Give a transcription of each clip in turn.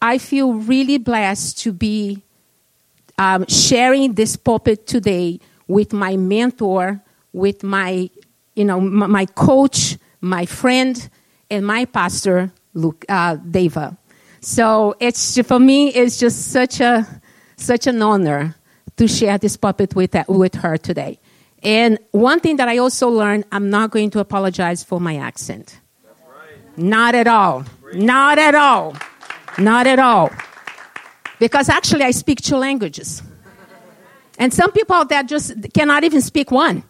I feel really blessed to be um, sharing this pulpit today with my mentor, with my, you know, m- my coach, my friend, and my pastor, Luke, uh, Deva. So it's for me, it's just such a such an honor to share this puppet with with her today. And one thing that I also learned, I'm not going to apologize for my accent. Right. Not at all. Not at all. Not at all. Because actually, I speak two languages. And some people there just cannot even speak one.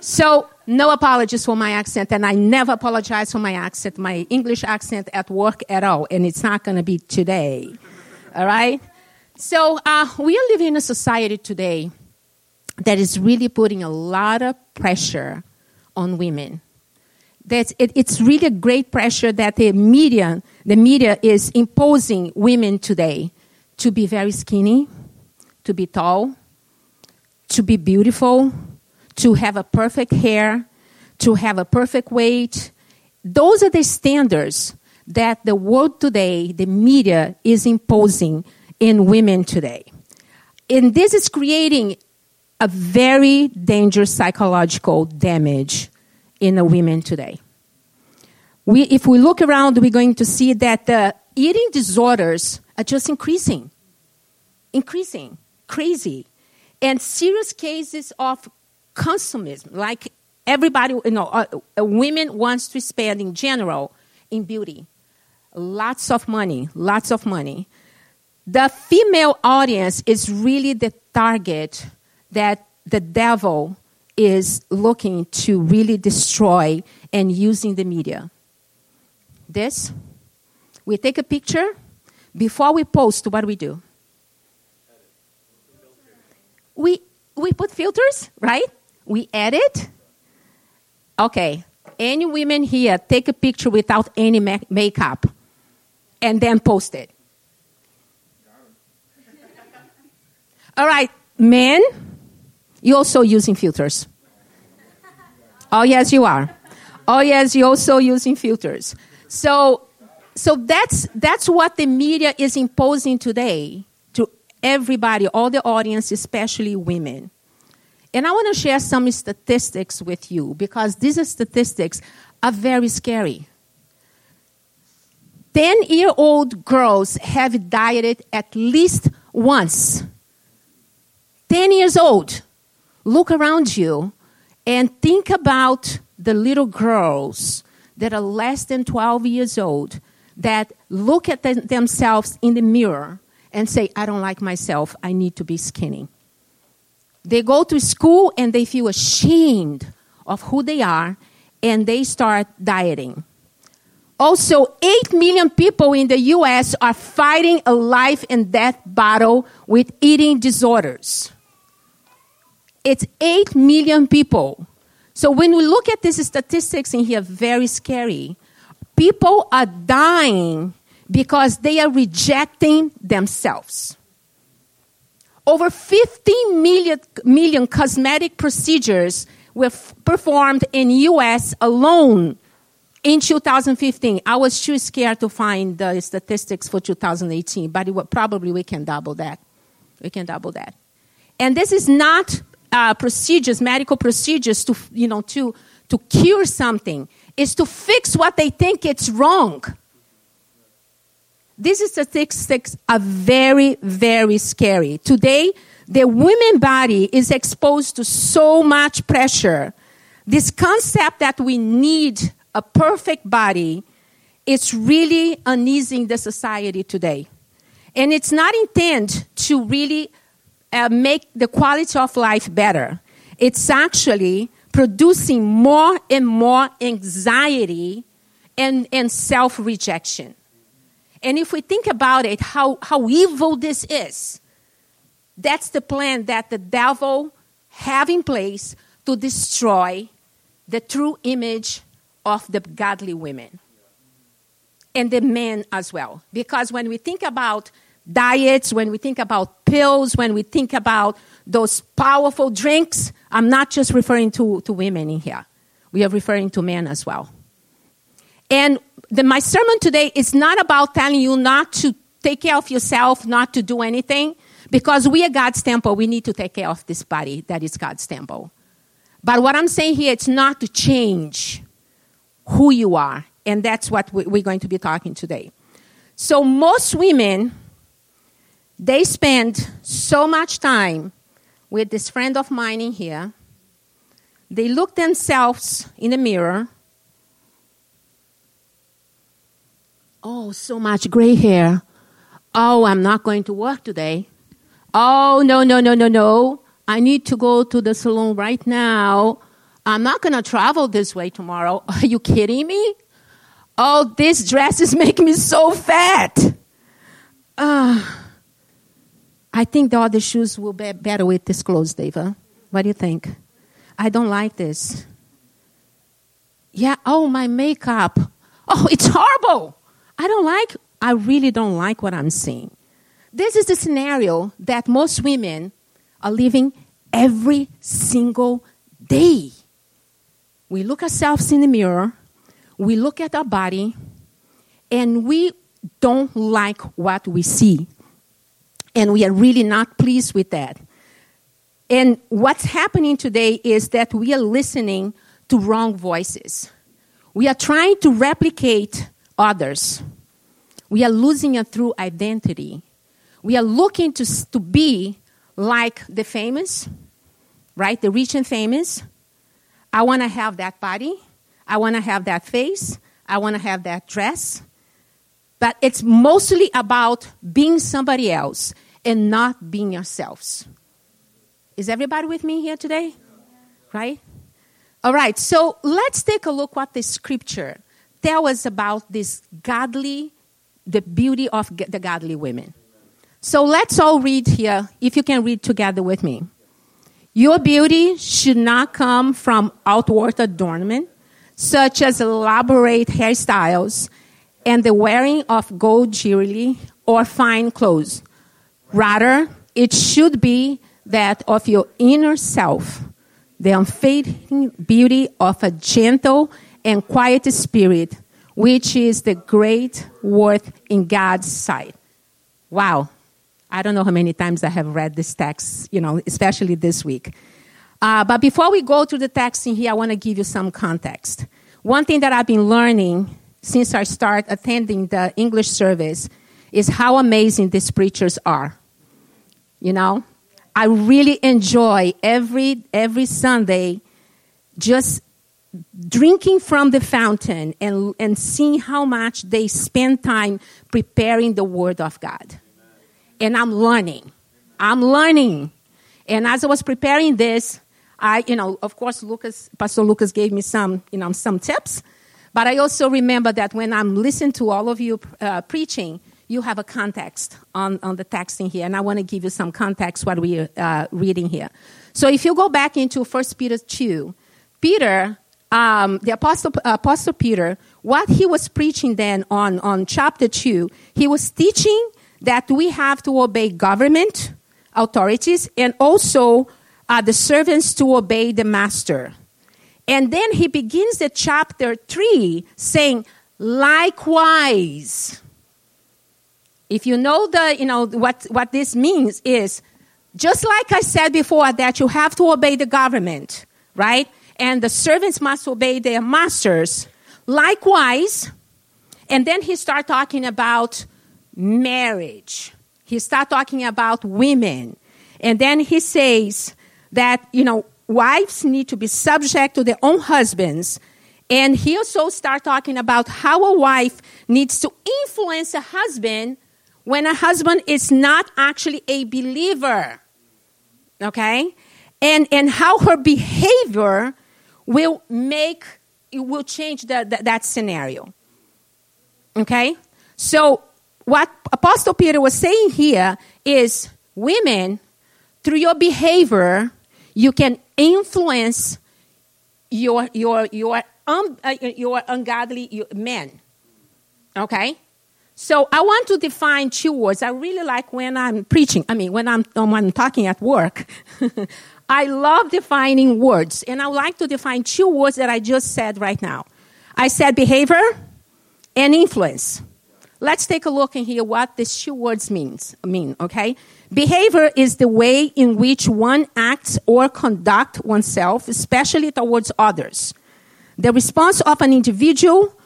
So, no apologies for my accent, and I never apologize for my accent, my English accent at work at all, and it's not going to be today. All right? So, uh, we are living in a society today that is really putting a lot of pressure on women. That's, it, it's really a great pressure that the media, the media is imposing women today to be very skinny, to be tall, to be beautiful, to have a perfect hair, to have a perfect weight. Those are the standards that the world today, the media, is imposing in women today. And this is creating a very dangerous psychological damage in the women today. We, if we look around, we're going to see that the eating disorders are just increasing, increasing, crazy, and serious cases of consumism, like everybody, you know, uh, uh, women wants to spend in general in beauty, lots of money, lots of money. The female audience is really the target that the devil is looking to really destroy and using the media. This, we take a picture. Before we post, what do we do? We, we put filters, right? We edit. Okay, any women here take a picture without any makeup and then post it. All right, men, you're also using filters. Oh, yes, you are. Oh, yes, you're also using filters. So, so that's, that's what the media is imposing today to everybody, all the audience, especially women. And I want to share some statistics with you because these statistics are very scary. 10 year old girls have dieted at least once. 10 years old. Look around you and think about the little girls that are less than 12 years old that look at them, themselves in the mirror and say, I don't like myself, I need to be skinny. They go to school and they feel ashamed of who they are and they start dieting. Also, 8 million people in the US are fighting a life and death battle with eating disorders. It's 8 million people. So when we look at these statistics in here, very scary. People are dying because they are rejecting themselves. Over 15 million, million cosmetic procedures were f- performed in US alone in 2015. I was too scared to find the statistics for 2018, but it, probably we can double that. We can double that. And this is not uh, procedures, medical procedures to, you know, to, to cure something. is to fix what they think it's wrong. These statistics are very, very scary. Today, the women body is exposed to so much pressure. This concept that we need a perfect body is really uneasing the society today. And it's not intended to really uh, make the quality of life better. It's actually producing more and more anxiety and, and self rejection. And if we think about it, how, how evil this is, that's the plan that the devil have in place to destroy the true image of the godly women and the men as well. Because when we think about diets, when we think about pills, when we think about those powerful drinks, I'm not just referring to, to women in here. We are referring to men as well. And the, my sermon today is not about telling you not to take care of yourself, not to do anything, because we are God's temple, we need to take care of this body that is God's temple. But what I'm saying here, it's not to change who you are. And that's what we're going to be talking today. So most women, they spend so much time with this friend of mine in here. They look themselves in the mirror. Oh, so much gray hair. Oh, I'm not going to work today. Oh, no, no, no, no, no. I need to go to the salon right now. I'm not going to travel this way tomorrow. Are you kidding me? Oh, these dresses make me so fat. Uh, I think the other shoes will be better with this clothes, Deva. What do you think? I don't like this. Yeah, oh, my makeup. Oh, it's horrible. I don't like, I really don't like what I'm seeing. This is the scenario that most women are living every single day. We look ourselves in the mirror, we look at our body, and we don't like what we see. And we are really not pleased with that. And what's happening today is that we are listening to wrong voices. We are trying to replicate others. We are losing a true identity. We are looking to, to be like the famous, right? The rich and famous. I want to have that body. I want to have that face. I want to have that dress. But it's mostly about being somebody else and not being yourselves. Is everybody with me here today? Right? All right, so let's take a look what the scripture tells us about this godly, the beauty of the godly women. So let's all read here, if you can read together with me. Your beauty should not come from outward adornment, such as elaborate hairstyles and the wearing of gold jewelry or fine clothes. Rather, it should be that of your inner self, the unfading beauty of a gentle and quiet spirit, which is the great worth in God's sight. Wow. I don't know how many times I have read this text, you know, especially this week. Uh, but before we go to the text in here, I want to give you some context. One thing that I've been learning since I started attending the English service is how amazing these preachers are. You know, I really enjoy every every Sunday just drinking from the fountain and, and seeing how much they spend time preparing the Word of God and I'm learning. I'm learning. And as I was preparing this, I, you know, of course, Lucas, Pastor Lucas gave me some, you know, some tips. But I also remember that when I'm listening to all of you uh, preaching, you have a context on, on the text in here. And I want to give you some context what we're uh, reading here. So if you go back into 1 Peter 2, Peter, um, the Apostle, Apostle Peter, what he was preaching then on, on chapter 2, he was teaching that we have to obey government authorities and also uh, the servants to obey the master. And then he begins the chapter 3 saying, likewise. If you know the, you know, what, what this means is just like I said before that you have to obey the government, right? And the servants must obey their masters. Likewise, and then he starts talking about marriage. He starts talking about women. And then he says that, you know, wives need to be subject to their own husbands. And he also start talking about how a wife needs to influence a husband when a husband is not actually a believer. Okay? And, and how her behavior will make, it will change the, the, that scenario. Okay? So what Apostle Peter was saying here is women, through your behavior, you can influence your, your, your, um, uh, your ungodly men. Okay? So I want to define two words. I really like when I'm preaching, I mean, when I'm, when I'm talking at work. I love defining words, and I would like to define two words that I just said right now. I said behavior and influence. let's take a look and hear what these two words means mean, okay? Behavior is the way in which one acts or conduct oneself, especially towards others. The response of an individual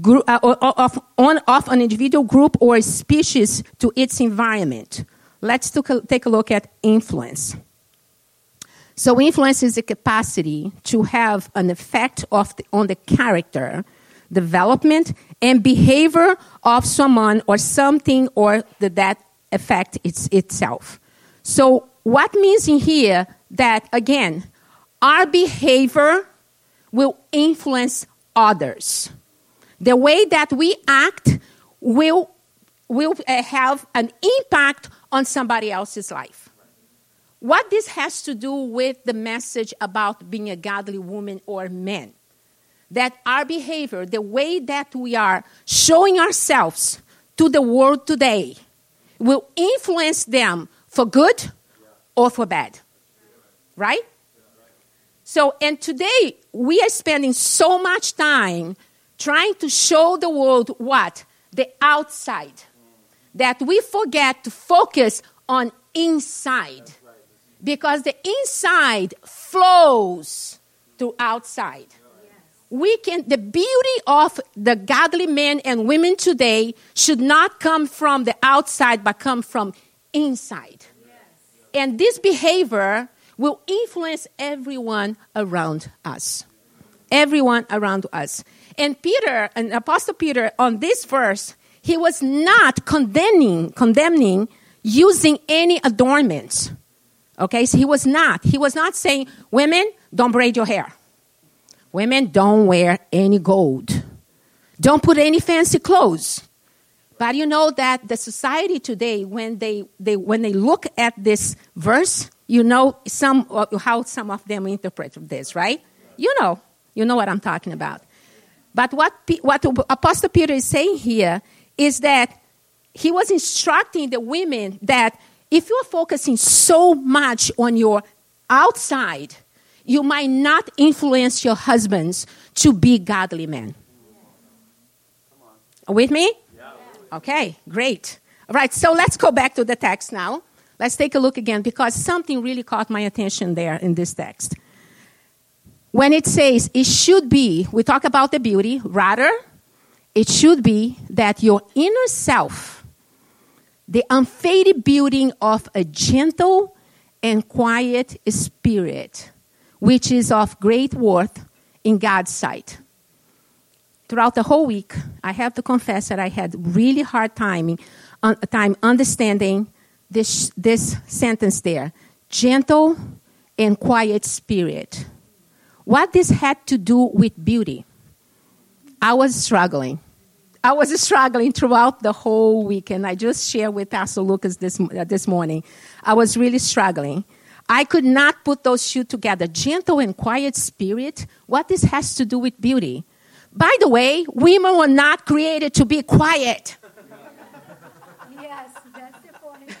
group, uh, of, on, of an individual group or species to its environment. Let's take a look at influence. So, influence is the capacity to have an effect the, on the character, development, and behavior of someone or something or the, that affect its, itself. So, what means in here that, again, our behavior will influence others. The way that we act will, will uh, have an impact on somebody else's life. What this has to do with the message about being a godly woman or man. That our behavior, the way that we are showing ourselves to the world today, will influence them for good or for bad. Right? So, and today we are spending so much time trying to show the world what? The outside. That we forget to focus on inside because the inside flows to outside. We can, the beauty of the godly men and women today should not come from the outside, but come from inside. And this behavior will influence everyone around us. Everyone around us. And Peter, and Apostle Peter, on this verse, he was not condemning, condemning using any adornments. Okay, so he was not. He was not saying, women, don't braid your hair. Women, don't wear any gold. Don't put any fancy clothes. But you know that the society today, when they, they, when they look at this verse, you know some, uh, how some of them interpret this, right? You know. You know what I'm talking about. But what, what Apostle Peter is saying here is that he was instructing the women that if you're focusing so much on your outside, you might not influence your husbands to be godly men. With me? Okay, great. All right, so let's go back to the text now. Let's take a look again because something really caught my attention there in this text. When it says it should be, we talk about the beauty, rather, it should be that your inner self the unfading beauty of a gentle and quiet spirit, which is of great worth in God's sight. Throughout the whole week, I have to confess that I had really hard time, uh, time understanding this, this sentence there. Gentle and quiet spirit. What this had to do with beauty? I was struggling. I was struggling throughout the whole weekend. I just shared with Pastor Lucas this, uh, this morning. I was really struggling. I could not put those two together. Gentle and quiet spirit. What this has to do with beauty? By the way, women were not created to be quiet. yes, that's the point.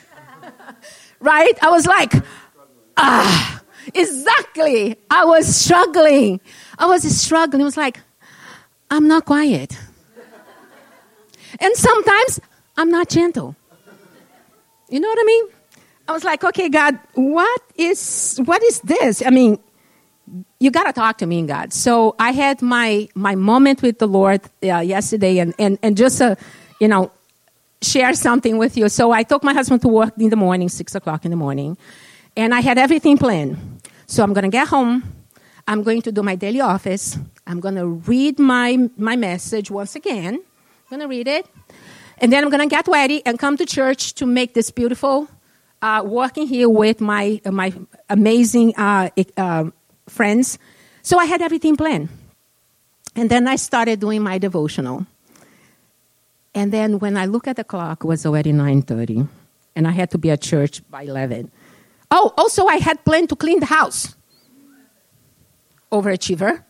right? I was like, ah, exactly. I was struggling. I was struggling. It was like, I'm not quiet. And sometimes I'm not gentle. You know what I mean? I was like, okay, God, what is what is this? I mean, you got to talk to me, God. So I had my my moment with the Lord uh, yesterday, and and and just uh, you know share something with you. So I took my husband to work in the morning, six o'clock in the morning, and I had everything planned. So I'm gonna get home. I'm going to do my daily office. I'm gonna read my my message once again I'm to read it. And then I'm to get ready and come to church to make this beautiful uh, working here with my, uh, my amazing uh, uh, friends. So I had everything planned. And then I started doing my devotional. And then when I look at the clock, it was already 9.30. And I had to be at church by 11. Oh, also I had planned to clean the house. Overachiever.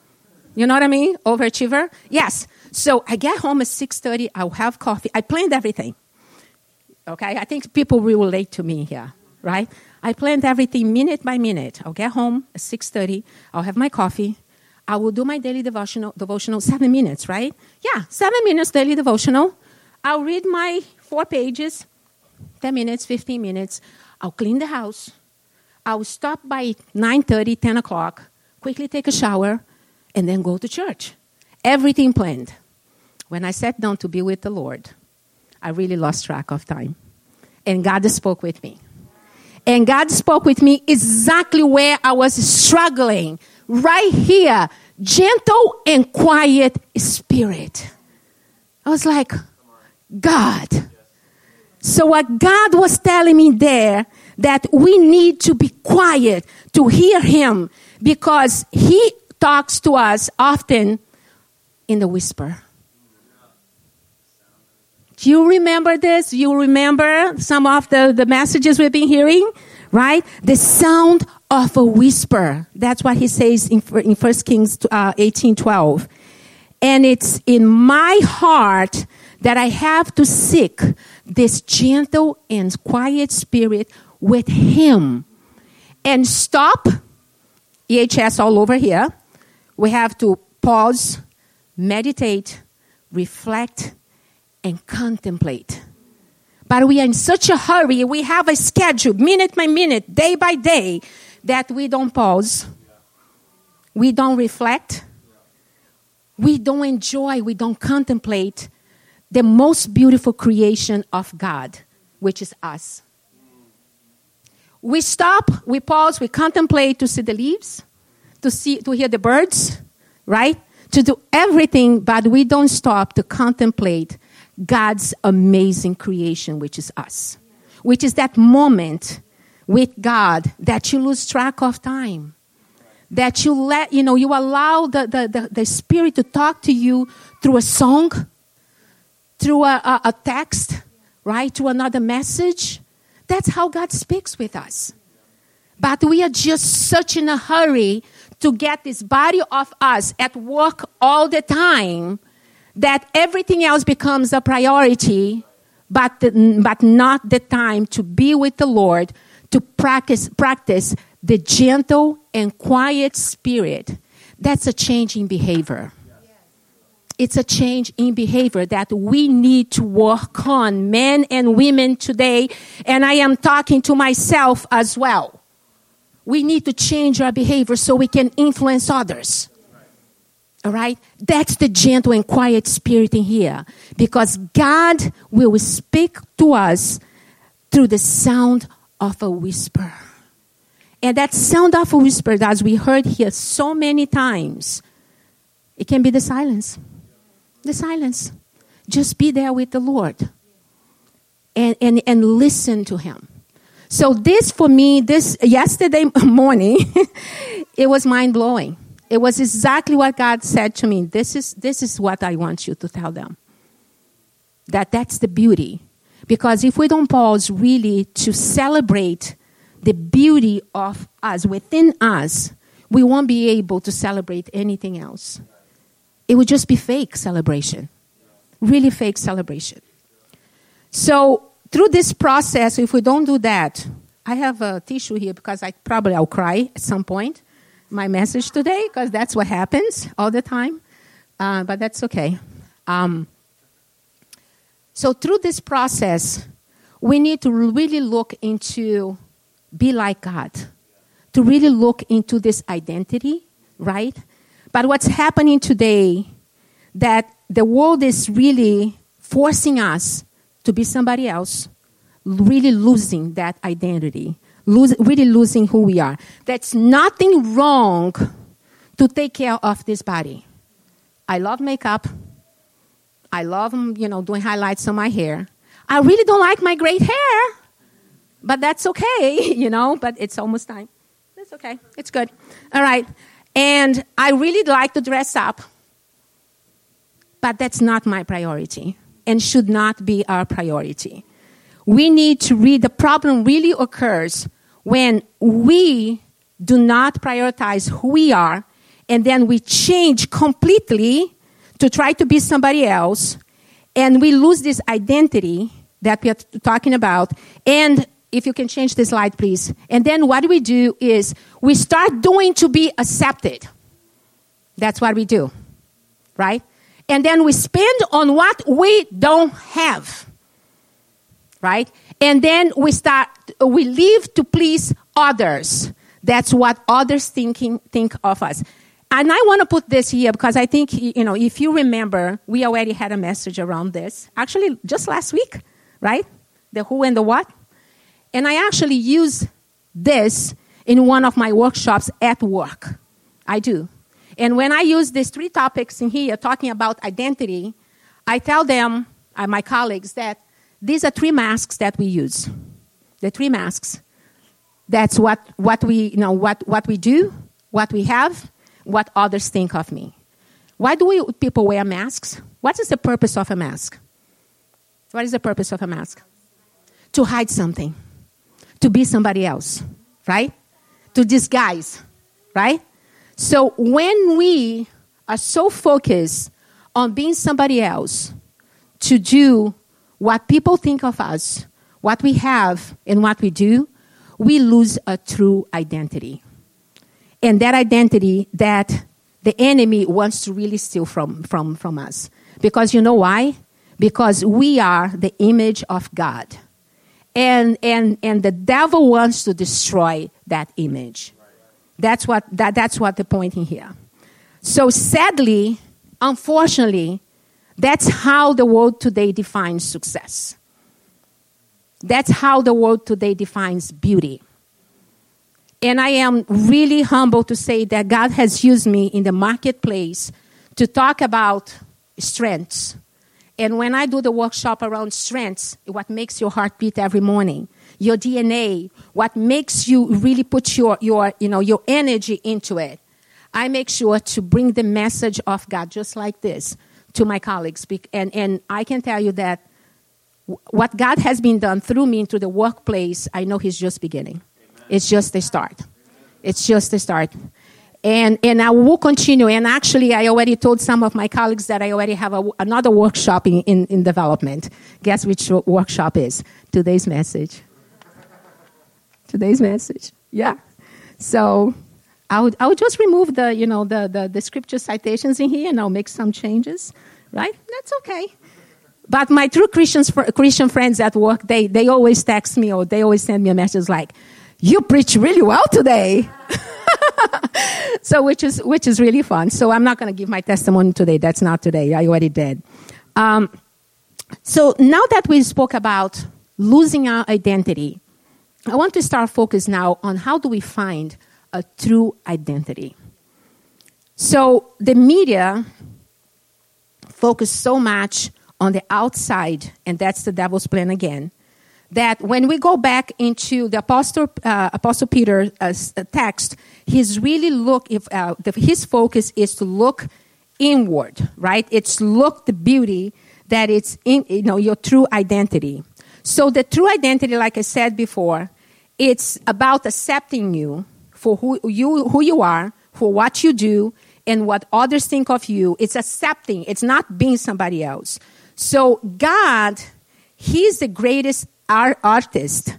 You know what I mean? Overachiever. Yes. So I get home at 6.30. I'll have coffee. I planned everything. Okay? I think people will relate to me here, right? I planned everything minute by minute. I'll get home at 6.30. I'll have my coffee. I will do my daily devotional, devotional seven minutes, right? Yeah, seven minutes daily devotional. I'll read my four pages, 10 minutes, 15 minutes. I'll clean the house. I'll stop by 9.30, 10 o'clock, quickly take a shower, and then go to church. Everything planned. When I sat down to be with the Lord, I really lost track of time. And God spoke with me. And God spoke with me exactly where I was struggling, right here, gentle and quiet spirit. I was like, God. So what God was telling me there that we need to be quiet to hear him because he talks to us often in the whisper. You remember this? You remember some of the, the messages we've been hearing? Right? The sound of a whisper. That's what he says in, in 1 Kings uh, 18 12. And it's in my heart that I have to seek this gentle and quiet spirit with him and stop EHS all over here. We have to pause, meditate, reflect, and contemplate. But we are in such a hurry, we have a schedule, minute by minute, day by day, that we don't pause, we don't reflect, we don't enjoy, we don't contemplate the most beautiful creation of God, which is us. We stop, we pause, we contemplate to see the leaves, to see to hear the birds, right? To do everything, but we don't stop to contemplate God's amazing creation, which is us. Which is that moment with God that you lose track of time. That you let, you know, you allow the, the, the, the Spirit to talk to you through a song, through a, a, a text, right? To another message. That's how God speaks with us. But we are just such in a hurry to get this body of us at work all the time that everything else becomes a priority, but, the, but not the time to be with the Lord, to practice, practice the gentle and quiet spirit. That's a change in behavior. It's a change in behavior that we need to work on, men and women today. And I am talking to myself as well. We need to change our behavior so we can influence others. All right? That's the gentle and quiet spirit in here. Because God will speak to us through the sound of a whisper. And that sound of a whisper, as we heard here so many times, it can be the silence. The silence. Just be there with the Lord and, and, and listen to Him. So, this for me, this yesterday morning, it was mind blowing it was exactly what God said to me. This is, this is what I want you to tell them. That that's the beauty. Because if we don't pause really to celebrate the beauty of us within us, we won't be able to celebrate anything else. It would just be fake celebration. Really fake celebration. So through this process, if we don't do that, I have a tissue here because I probably I'll cry at some point my message today because that's what happens all the time. Uh, but that's okay. Um, so through this process, we need to really look into be like God, to really look into this identity, right? But what's happening today that the world is really forcing us to be somebody else, really losing that identity lose, really losing who we are. That's nothing wrong to take care of this body. I love makeup. I love, mm, you know, doing highlights on my hair. I really don't like my great hair, but that's okay, you know, but it's almost time. It's okay. It's good. All right. And I really like to dress up, but that's not my priority and should not be our priority. We need to read the problem really occurs when we do not prioritize who we are and then we change completely to try to be somebody else and we lose this identity that we are talking about. And if you can change the slide please. And then what we do is we start doing to be accepted. That's what we do right? And then we spend on what we don't have. Right? And then we start, we live to please others. That's what others thinking, think of us. And I want to put this here because I think, you know, if you remember, we already had a message around this. Actually, just last week, right? The who and the what. And I actually use this in one of my workshops at work. I do. And when I use these three topics in here, talking about identity, I tell them, uh, my colleagues, that these are three masks that we use. The three masks. That's what, what we, you know, what, what we do, what we have, what others think of me. Why do we, people wear masks? What is the purpose of a mask? What is the purpose of a mask? To hide something, to be somebody else, right? To disguise, right? So when we are so focused on being somebody else to do what people think of us, what we have, and what we do, we lose a true identity and that identity that the enemy wants to really steal from, from, from us. Because you know why? Because we are the image of God. And, and, and the devil wants to destroy that image. That's what, that, that's what the point in here. So sadly, unfortunately, that's how the world today defines success. That's how the world today defines beauty. And I am really humble to say that God has used me in the marketplace to talk about strengths. And when I do the workshop around strengths, what makes your heart beat every morning, your DNA, what makes you really put your, your, you know, your energy into it, I make sure to bring the message of God just like this to my colleagues. And, and I can tell you that what God has been done through me into the workplace, I know He's just beginning. It's just the start. It's just the start. And, and I will continue. And actually, I already told some of my colleagues that I already have a, another workshop in, in, in development. Guess which workshop is? Today's message. Today's message. Yeah. So I would, I would just remove the, you know, the, the, the scripture citations in here and I'll make some changes, right? That's okay. But my true Christians, Christian friends at work, they, they always text me or they always send me a message like, you preach really well today. so which is which is really fun. So I'm not going to give my testimony today. That's not today. I already did. Um, so now that we spoke about losing our identity, I want to start focus now on how do we find a true identity. So the media focus so much on the outside, and that's the devil's plan again that when we go back into the Apostle, uh, Apostle Peter's uh, text, he's really look, if, uh, the, his focus is to look inward, right? It's look the beauty that it's in, you know, your true identity. So the true identity, like I said before, it's about accepting you for who you, who you are, for what you do, and what others think of you. It's accepting. It's not being somebody else. So God, He's the greatest our artist.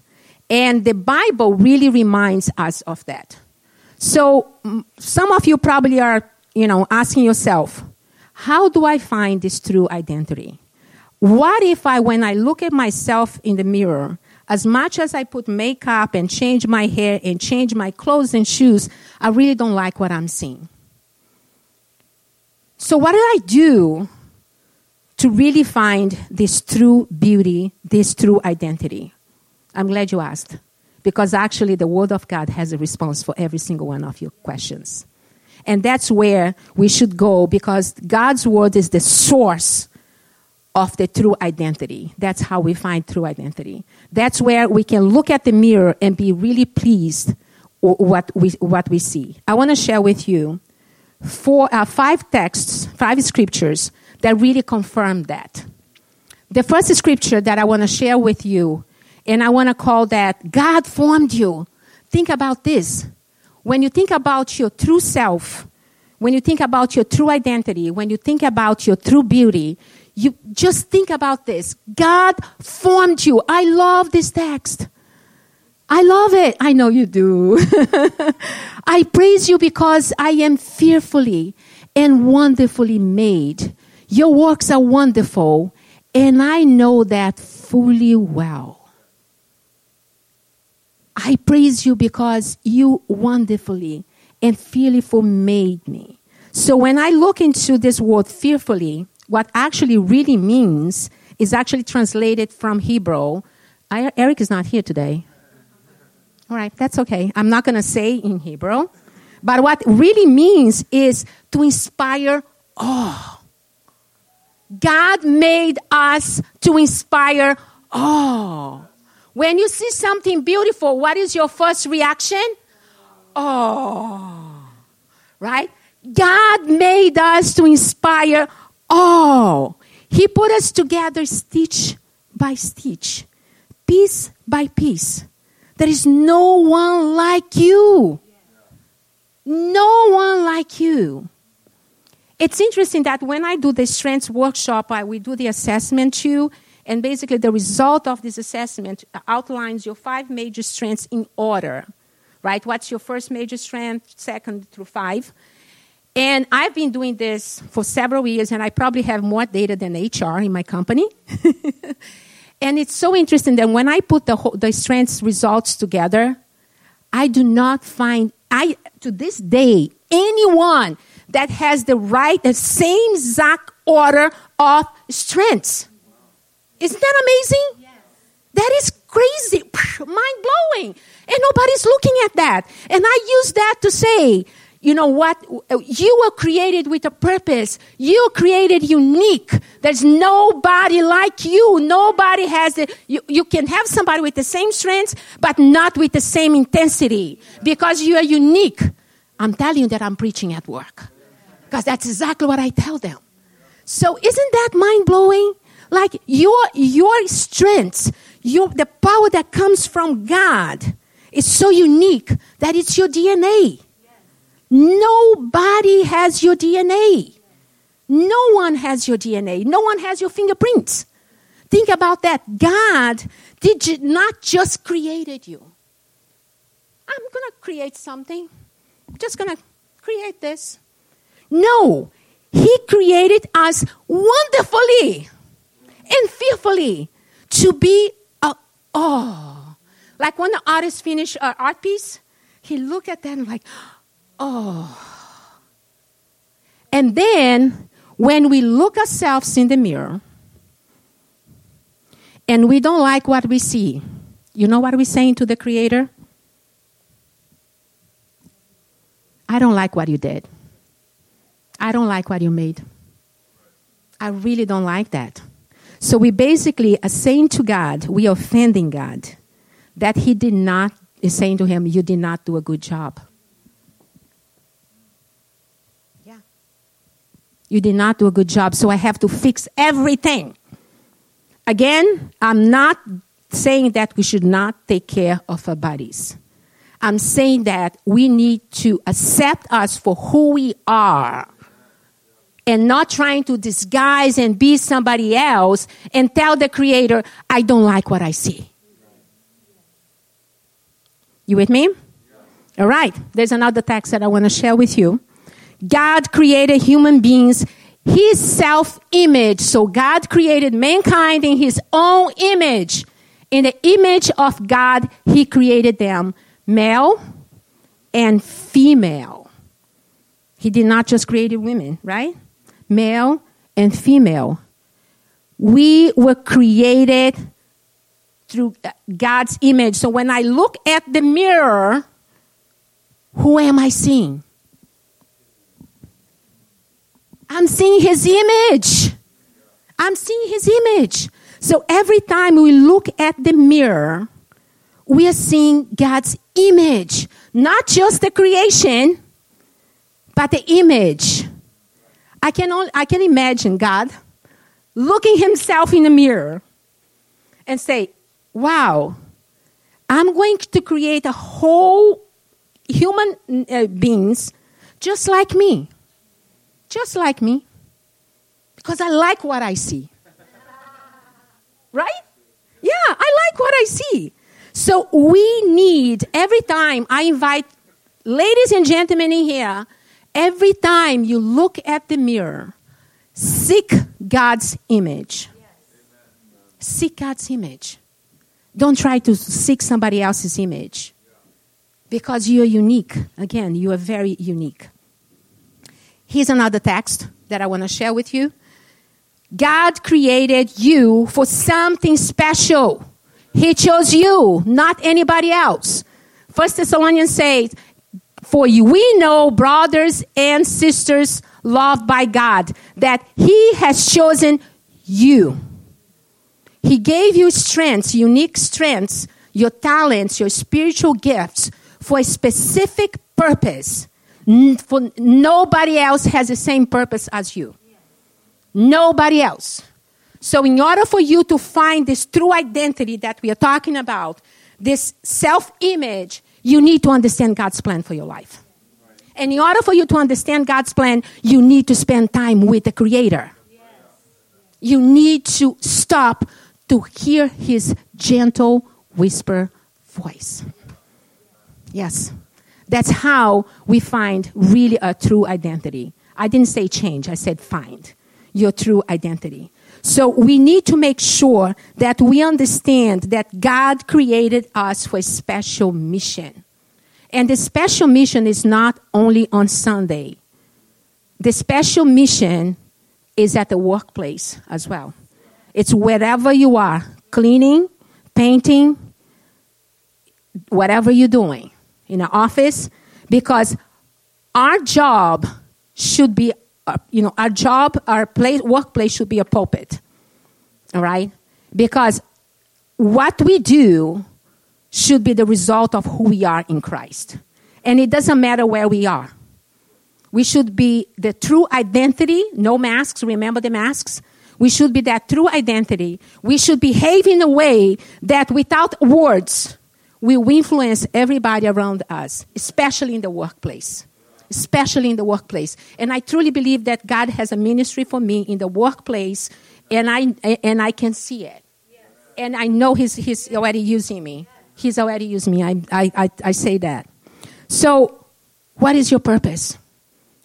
And the Bible really reminds us of that. So some of you probably are, you know, asking yourself, how do I find this true identity? What if I, when I look at myself in the mirror, as much as I put makeup and change my hair and change my clothes and shoes, I really don't like what I'm seeing. So, what did I do to really find this true beauty, this true identity? I'm glad you asked, because actually the Word of God has a response for every single one of your questions. And that's where we should go because God's Word is the source of the true identity. That's how we find true identity. That's where we can look at the mirror and be really pleased what we, what we see. I want to share with you four, uh, five texts, five scriptures that really confirm that. The first scripture that I want to share with you, and I want to call that God formed you. Think about this. When you think about your true self, when you think about your true identity, when you think about your true beauty, you just think about this. God formed you. I love this text. I love it. I know you do. I praise you because I am fearfully and wonderfully made. Your works are wonderful, and I know that fully well. I praise you because you wonderfully and fearfully made me. So when I look into this word fearfully, what actually really means is actually translated from Hebrew. I, Eric is not here today. All right, that's okay. I'm not going to say in Hebrew. But what really means is to inspire awe. God made us to inspire awe. When you see something beautiful, what is your first reaction? Oh, right? God made us to inspire awe. He put us together stitch by stitch, piece by piece. There is no one like you. No one like you. It's interesting that when I do the strengths workshop, I, we do the assessment too, and basically the result of this assessment outlines your five major strengths in order, right? What's your first major strength, second through five? And I've been doing this for several years, and I probably have more data than HR in my company. and it's so interesting that when I put the, whole, the strengths results together, I do not find, I, to this day, anyone that has the right, the same exact order of strengths. Isn't that amazing? Yes. That is crazy, mind blowing. And nobody's looking at that. And I use that to say, you know what? You were created with a purpose. You created unique. There's nobody like you. Nobody has it. You, you can have somebody with the same strengths, but not with the same intensity because you are unique. I'm telling you that I'm preaching at work because that's exactly what I tell them. So isn't that mind blowing? Like your, your strengths, your, the power that comes from God is so unique that it's your DNA. Nobody has your DNA. No one has your DNA. No one has your fingerprints. Think about that. God did not just created you. I'm going to create something. I'm just going to create this. No, He created us wonderfully and fearfully to be a oh. Like when the artist finish an art piece, he look at them like, Oh. And then when we look ourselves in the mirror and we don't like what we see, you know what we're saying to the Creator? I don't like what you did. I don't like what you made. I really don't like that. So we basically are saying to God, we are offending God that He did not, is saying to Him, You did not do a good job. You did not do a good job, so I have to fix everything. Again, I'm not saying that we should not take care of our bodies. I'm saying that we need to accept us for who we are and not trying to disguise and be somebody else and tell the creator, I don't like what I see. You with me? All right. There's another text that I want to share with you. God created human beings his self image. So God created mankind in his own image. In the image of God, he created them male and female. He did not just create women, right? Male and female. We were created through God's image. So when I look at the mirror, who am I seeing? I'm seeing his image. I'm seeing his image. So every time we look at the mirror, we are seeing God's image, not just the creation, but the image. I can, only, I can imagine God looking himself in the mirror and say, Wow, I'm going to create a whole human uh, beings just like me just like me, because I like what I see. Right? Yeah, I like what I see. So we need, every time I invite ladies and gentlemen in here, every time you look at the mirror, seek God's image. Seek God's image. Don't try to seek somebody else's image because you're unique. Again, you are very unique. Here's another text that I want to share with you. God created you for something special. He chose you, not anybody else. First Thessalonians says, For you, we know, brothers and sisters loved by God, that He has chosen you. He gave you strengths, unique strengths, your talents, your spiritual gifts for a specific purpose. For nobody else has the same purpose as you. Nobody else. So, in order for you to find this true identity that we are talking about, this self image, you need to understand God's plan for your life. And in order for you to understand God's plan, you need to spend time with the Creator. You need to stop to hear His gentle whisper voice. Yes. That's how we find really a true identity. I didn't say change, I said find your true identity. So we need to make sure that we understand that God created us for a special mission. And the special mission is not only on Sunday. The special mission is at the workplace as well. It's wherever you are, cleaning, painting, whatever you're doing in an office, because our job should be uh, you know, our job, our place, workplace should be a pulpit. All right? Because what we do should be the result of who we are in Christ. And it doesn't matter where we are. We should be the true identity, no masks, remember the masks? We should be that true identity. We should behave in a way that without words will influence everybody around us, especially in the workplace especially in the workplace. And I truly believe that God has a ministry for me in the workplace, and I and I can see it. And I know He's He's already using me. He's already used me. I, I, I, I say that. So, what is your purpose?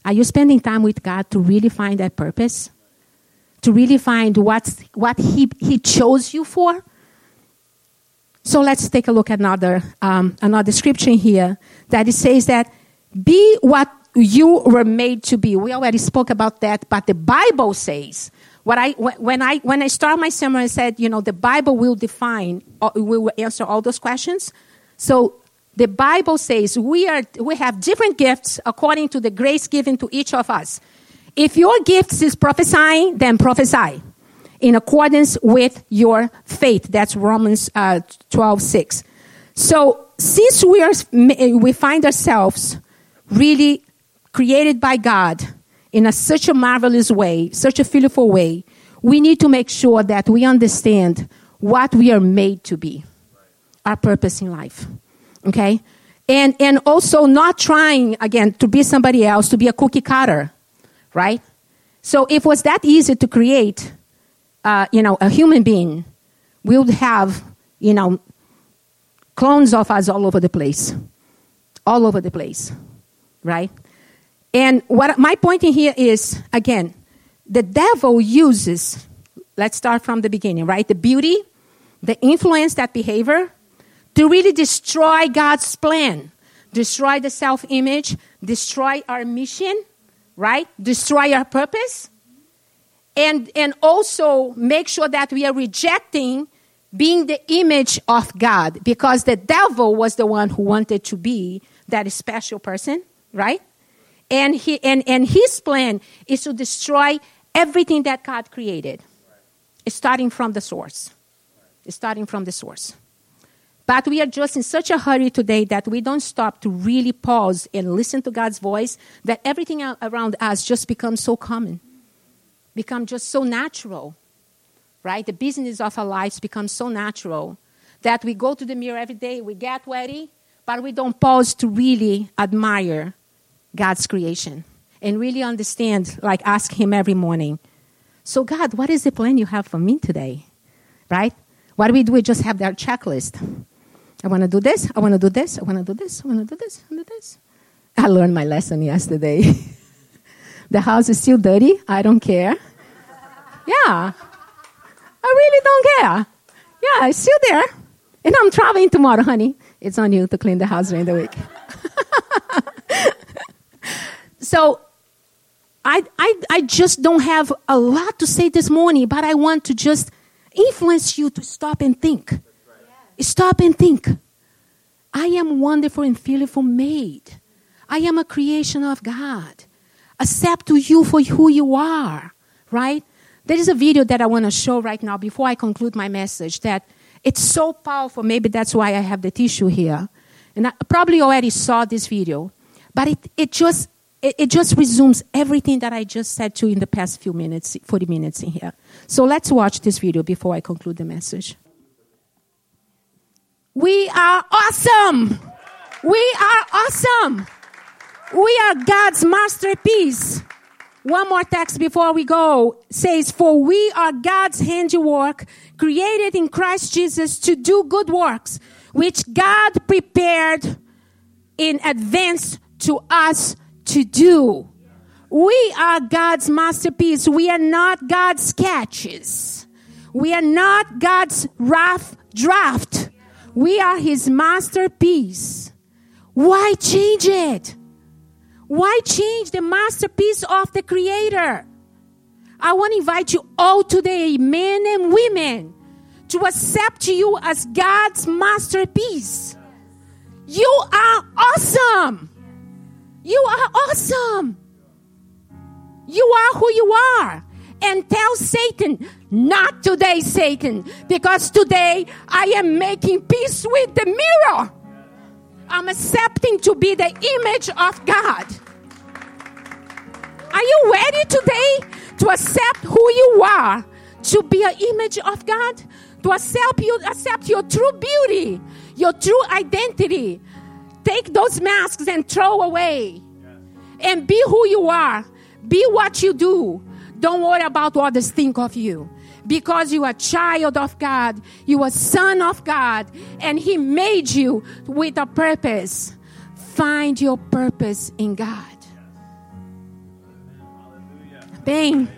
Are you spending time with God to really find that purpose? To really find what's, what he, he chose you for? So let's take a look at another, um, another scripture here that it says that be what you were made to be. We already spoke about that, but the Bible says, what I, when, I, when I start my sermon, I said, you know, the Bible will define, uh, will answer all those questions. So the Bible says we, are, we have different gifts according to the grace given to each of us. If your gift is prophesying, then prophesy in accordance with your faith. That's Romans uh, 12 6. So since we, are, we find ourselves really created by God in a, such a marvelous way, such a beautiful way, we need to make sure that we understand what we are made to be, our purpose in life. Okay? And, and also not trying, again, to be somebody else, to be a cookie cutter, right? So if it was that easy to create, uh, you know, a human being, we would have, you know, clones of us all over the place. All over the place right? And what my point in here is again, the devil uses, let's start from the beginning, right? The beauty, the influence, that behavior to really destroy God's plan, destroy the self image, destroy our mission, right? Destroy our purpose. And, and also make sure that we are rejecting being the image of God because the devil was the one who wanted to be that special person right? And, he, and, and his plan is to destroy everything that God created. Starting from the source. Starting from the source. But we are just in such a hurry today that we don't stop to really pause and listen to God's voice that everything around us just becomes so common, become just so natural, right? The business of our lives becomes so natural that we go to the mirror every day, we get ready, but we don't pause to really admire God's creation and really understand, like ask Him every morning. So, God, what is the plan you have for me today? Right? What do we do? We just have that checklist. I want to do this. I want to do this. I want to do this. I want to do this. I want to do this. I learned my lesson yesterday. the house is still dirty. I don't care. Yeah. I really don't care. Yeah, it's still there. And I'm traveling tomorrow, honey. It's on you to clean the house during the week. so I, I, I just don't have a lot to say this morning, but I want to just influence you to stop and think. Stop and think. I am wonderful and fearfully made. I am a creation of God. Accept you for who you are, right? There is a video that I want to show right now before I conclude my message that it's so powerful. Maybe that's why I have the tissue here. And I probably already saw this video. But it, it just it, it just resumes everything that I just said to you in the past few minutes, 40 minutes in here. So let's watch this video before I conclude the message. We are awesome. We are awesome. We are God's masterpiece. One more text before we go says, For we are God's handiwork, created in Christ Jesus to do good works, which God prepared in advance to us to do. We are God's masterpiece. We are not God's sketches. We are not God's rough draft. We are His masterpiece. Why change it? Why change the masterpiece of the Creator? I want to invite you all today, men and women, to accept you as God's masterpiece. You are awesome. You are awesome. You are who you are. And tell Satan, not today, Satan, because today I am making peace with the mirror. I'm accepting to be the image of God. Are you ready today to accept who you are, to be an image of God, to accept you, accept your true beauty, your true identity? Take those masks and throw away, and be who you are. Be what you do. Don't worry about what others think of you because you are a child of God, you are son of God, and He made you with a purpose. Find your purpose in God. Bem.